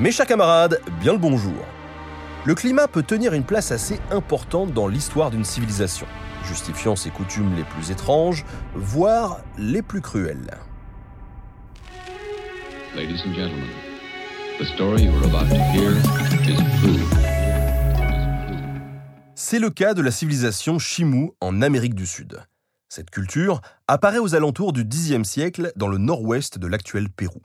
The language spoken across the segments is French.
Mes chers camarades, bien le bonjour. Le climat peut tenir une place assez importante dans l'histoire d'une civilisation, justifiant ses coutumes les plus étranges, voire les plus cruelles. Ladies and gentlemen, the story you are about to hear is true. C'est le cas de la civilisation Chimou en Amérique du Sud. Cette culture apparaît aux alentours du Xe siècle dans le nord-ouest de l'actuel Pérou.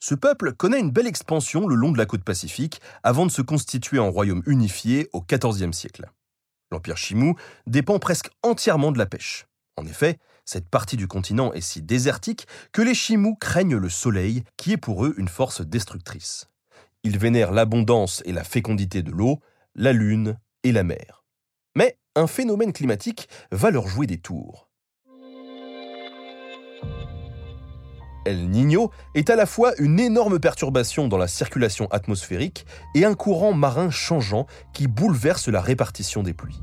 Ce peuple connaît une belle expansion le long de la côte pacifique avant de se constituer en royaume unifié au XIVe siècle. L'empire Chimou dépend presque entièrement de la pêche. En effet, cette partie du continent est si désertique que les Chimous craignent le soleil, qui est pour eux une force destructrice. Ils vénèrent l'abondance et la fécondité de l'eau, la lune et la mer. Mais un phénomène climatique va leur jouer des tours. El Niño est à la fois une énorme perturbation dans la circulation atmosphérique et un courant marin changeant qui bouleverse la répartition des pluies.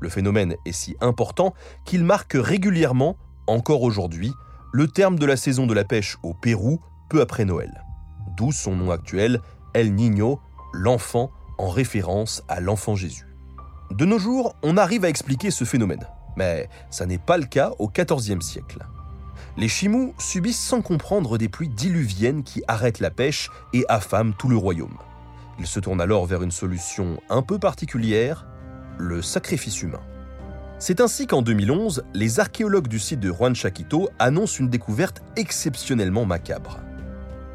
Le phénomène est si important qu'il marque régulièrement, encore aujourd'hui, le terme de la saison de la pêche au Pérou peu après Noël. D'où son nom actuel, El Niño, l'enfant, en référence à l'enfant Jésus. De nos jours, on arrive à expliquer ce phénomène, mais ça n'est pas le cas au XIVe siècle les Chimous subissent sans comprendre des pluies diluviennes qui arrêtent la pêche et affament tout le royaume. Ils se tournent alors vers une solution un peu particulière, le sacrifice humain. C'est ainsi qu'en 2011, les archéologues du site de Juan Chaquito annoncent une découverte exceptionnellement macabre.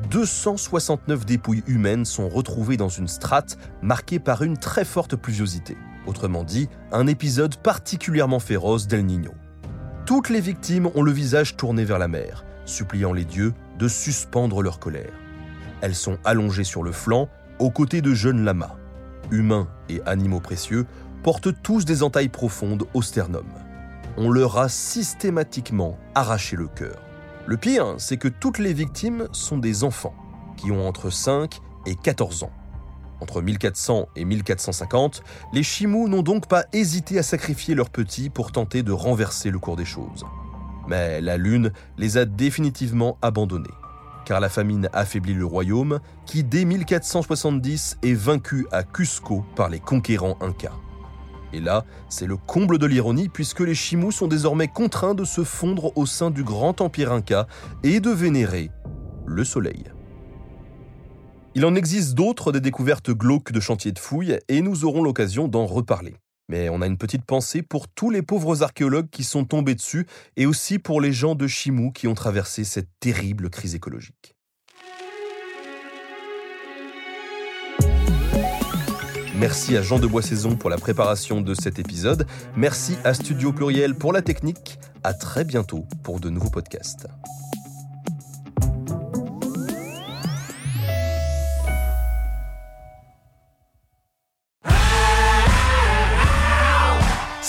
269 dépouilles humaines sont retrouvées dans une strate marquée par une très forte pluviosité. Autrement dit, un épisode particulièrement féroce d'El Niño. Toutes les victimes ont le visage tourné vers la mer, suppliant les dieux de suspendre leur colère. Elles sont allongées sur le flanc, aux côtés de jeunes lamas. Humains et animaux précieux portent tous des entailles profondes au sternum. On leur a systématiquement arraché le cœur. Le pire, c'est que toutes les victimes sont des enfants, qui ont entre 5 et 14 ans. Entre 1400 et 1450, les Chimous n'ont donc pas hésité à sacrifier leurs petits pour tenter de renverser le cours des choses. Mais la Lune les a définitivement abandonnés, car la famine affaiblit le royaume, qui dès 1470 est vaincu à Cusco par les conquérants incas. Et là, c'est le comble de l'ironie puisque les Chimous sont désormais contraints de se fondre au sein du grand empire inca et de vénérer le soleil. Il en existe d'autres des découvertes glauques de chantiers de fouilles et nous aurons l'occasion d'en reparler. Mais on a une petite pensée pour tous les pauvres archéologues qui sont tombés dessus et aussi pour les gens de Chimou qui ont traversé cette terrible crise écologique. Merci à Jean de Boissaison pour la préparation de cet épisode. Merci à Studio Pluriel pour la technique. À très bientôt pour de nouveaux podcasts.